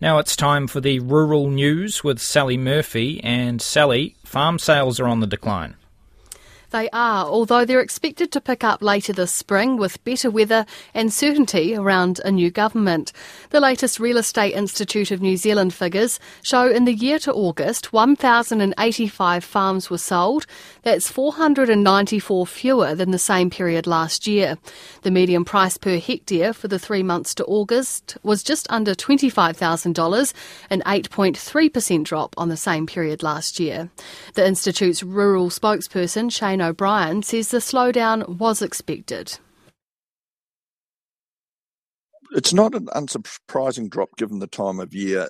Now it's time for the rural news with Sally Murphy. And Sally, farm sales are on the decline. They are, although they're expected to pick up later this spring with better weather and certainty around a new government. The latest Real Estate Institute of New Zealand figures show in the year to August, 1,085 farms were sold. That's 494 fewer than the same period last year. The median price per hectare for the three months to August was just under $25,000, an 8.3% drop on the same period last year. The Institute's rural spokesperson, Shane O'Brien says the slowdown was expected. It's not an unsurprising drop given the time of year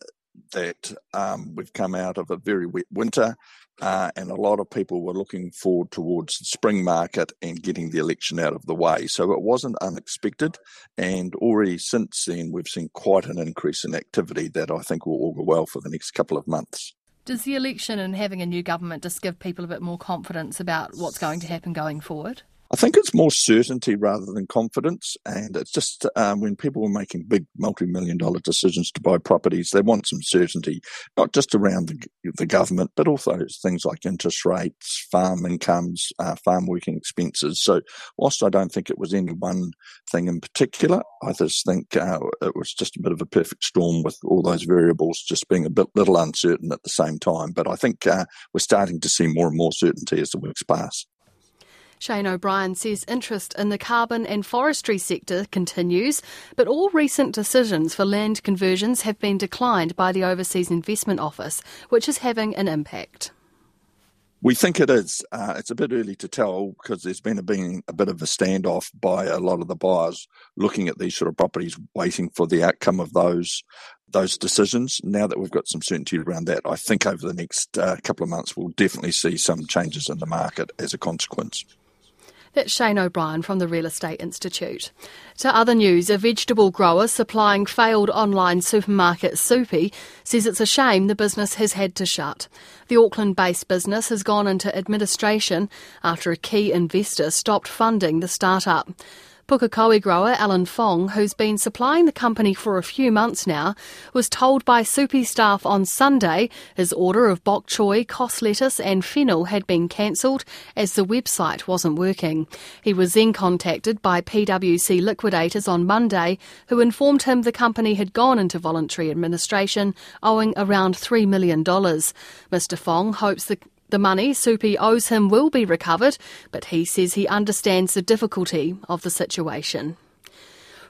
that um, we've come out of a very wet winter. Uh, and a lot of people were looking forward towards the spring market and getting the election out of the way. So it wasn't unexpected. And already since then, we've seen quite an increase in activity that I think will augur well for the next couple of months. Does the election and having a new government just give people a bit more confidence about what's going to happen going forward? I think it's more certainty rather than confidence. And it's just um, when people are making big multi million dollar decisions to buy properties, they want some certainty, not just around the, the government, but also things like interest rates, farm incomes, uh, farm working expenses. So, whilst I don't think it was any one thing in particular, I just think uh, it was just a bit of a perfect storm with all those variables just being a bit little uncertain at the same time. But I think uh, we're starting to see more and more certainty as the weeks pass. Shane O'Brien says interest in the carbon and forestry sector continues, but all recent decisions for land conversions have been declined by the Overseas Investment Office, which is having an impact. We think it is. Uh, it's a bit early to tell because there's been a, been a bit of a standoff by a lot of the buyers looking at these sort of properties, waiting for the outcome of those those decisions. Now that we've got some certainty around that, I think over the next uh, couple of months we'll definitely see some changes in the market as a consequence. That's Shane O'Brien from the Real Estate Institute. To other news, a vegetable grower supplying failed online supermarket Supie says it's a shame the business has had to shut. The Auckland based business has gone into administration after a key investor stopped funding the startup. Pukekohe grower Alan Fong, who's been supplying the company for a few months now, was told by Supie staff on Sunday his order of bok choy, cos lettuce and fennel had been cancelled as the website wasn't working. He was then contacted by PwC liquidators on Monday who informed him the company had gone into voluntary administration owing around $3 million. Mr Fong hopes the the money Supie owes him will be recovered, but he says he understands the difficulty of the situation.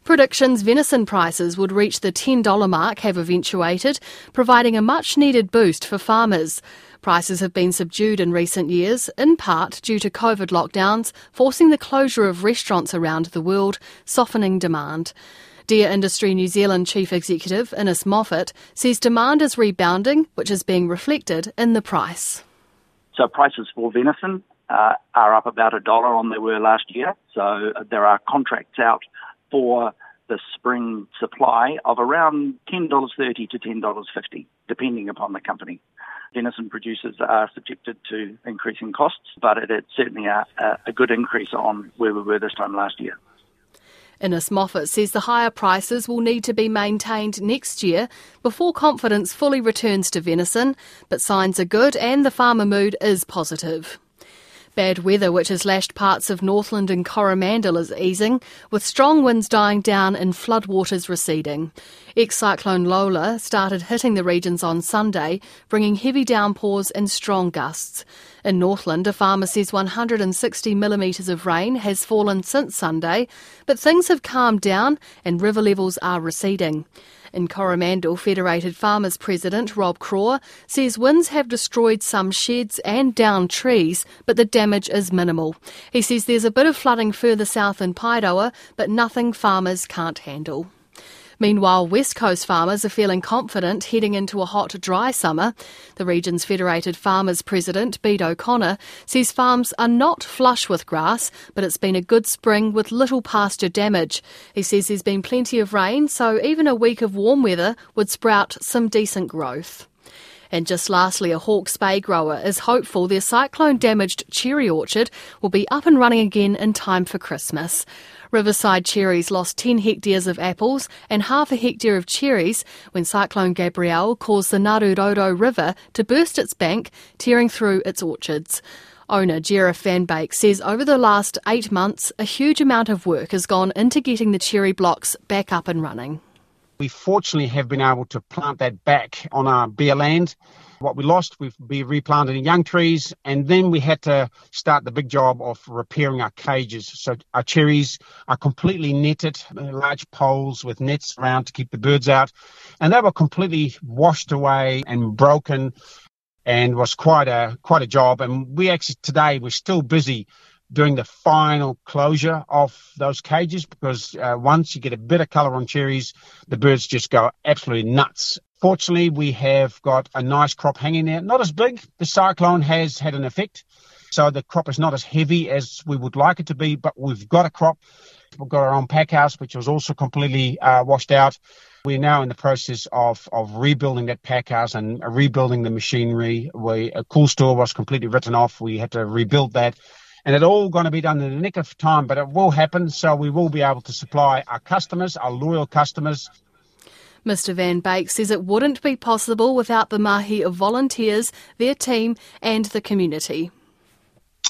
Predictions venison prices would reach the $10 mark have eventuated, providing a much needed boost for farmers. Prices have been subdued in recent years, in part due to COVID lockdowns, forcing the closure of restaurants around the world, softening demand. Deer Industry New Zealand Chief Executive Innes Moffat says demand is rebounding, which is being reflected in the price. So prices for venison uh, are up about a dollar on they were last year. So uh, there are contracts out for the spring supply of around $10.30 to $10.50, depending upon the company. Venison producers are subjected to increasing costs, but it, it's certainly a, a good increase on where we were this time last year. Innes Moffat says the higher prices will need to be maintained next year before confidence fully returns to venison, but signs are good and the farmer mood is positive. Bad weather, which has lashed parts of Northland and Coromandel, is easing, with strong winds dying down and floodwaters receding. Ex cyclone Lola started hitting the regions on Sunday, bringing heavy downpours and strong gusts. In Northland, a farmer says 160 millimetres of rain has fallen since Sunday, but things have calmed down and river levels are receding. In Coromandel, Federated Farmers President Rob Craw says winds have destroyed some sheds and downed trees, but the damage is minimal. He says there's a bit of flooding further south in Paeroa, but nothing farmers can't handle. Meanwhile, West Coast farmers are feeling confident heading into a hot, dry summer. The region's Federated Farmers President, Bede O'Connor, says farms are not flush with grass, but it's been a good spring with little pasture damage. He says there's been plenty of rain, so even a week of warm weather would sprout some decent growth. And just lastly, a Hawke's Bay grower is hopeful their cyclone damaged cherry orchard will be up and running again in time for Christmas. Riverside Cherries lost 10 hectares of apples and half a hectare of cherries when Cyclone Gabrielle caused the Ngaruroro River to burst its bank, tearing through its orchards. Owner Jera Van Bake says over the last eight months, a huge amount of work has gone into getting the cherry blocks back up and running. We fortunately have been able to plant that back on our bare land. What we lost, we've been replanted young trees, and then we had to start the big job of repairing our cages. So our cherries are completely netted, uh, large poles with nets around to keep the birds out, and they were completely washed away and broken and was quite a quite a job. And we actually today we're still busy doing the final closure of those cages because uh, once you get a bit of colour on cherries, the birds just go absolutely nuts. Fortunately, we have got a nice crop hanging there. Not as big. The cyclone has had an effect. So the crop is not as heavy as we would like it to be, but we've got a crop. We've got our own pack house, which was also completely uh, washed out. We're now in the process of, of rebuilding that pack house and rebuilding the machinery. We, a cool store was completely written off. We had to rebuild that. And it's all going to be done in the nick of time, but it will happen. So we will be able to supply our customers, our loyal customers. Mr. Van Bake says it wouldn't be possible without the mahi of volunteers, their team, and the community.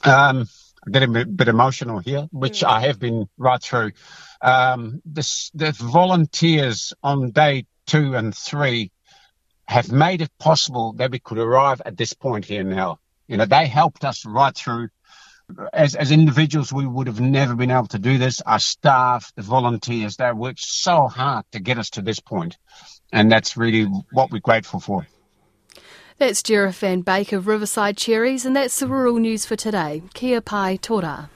Um, I get a bit emotional here, which I have been right through. Um, this, the volunteers on day two and three have made it possible that we could arrive at this point here now. You know, they helped us right through. As, as individuals, we would have never been able to do this. Our staff, the volunteers, they worked so hard to get us to this point, and that's really what we're grateful for. That's Jareth Van Baker, Riverside Cherries, and that's the rural news for today. Kia pai tora.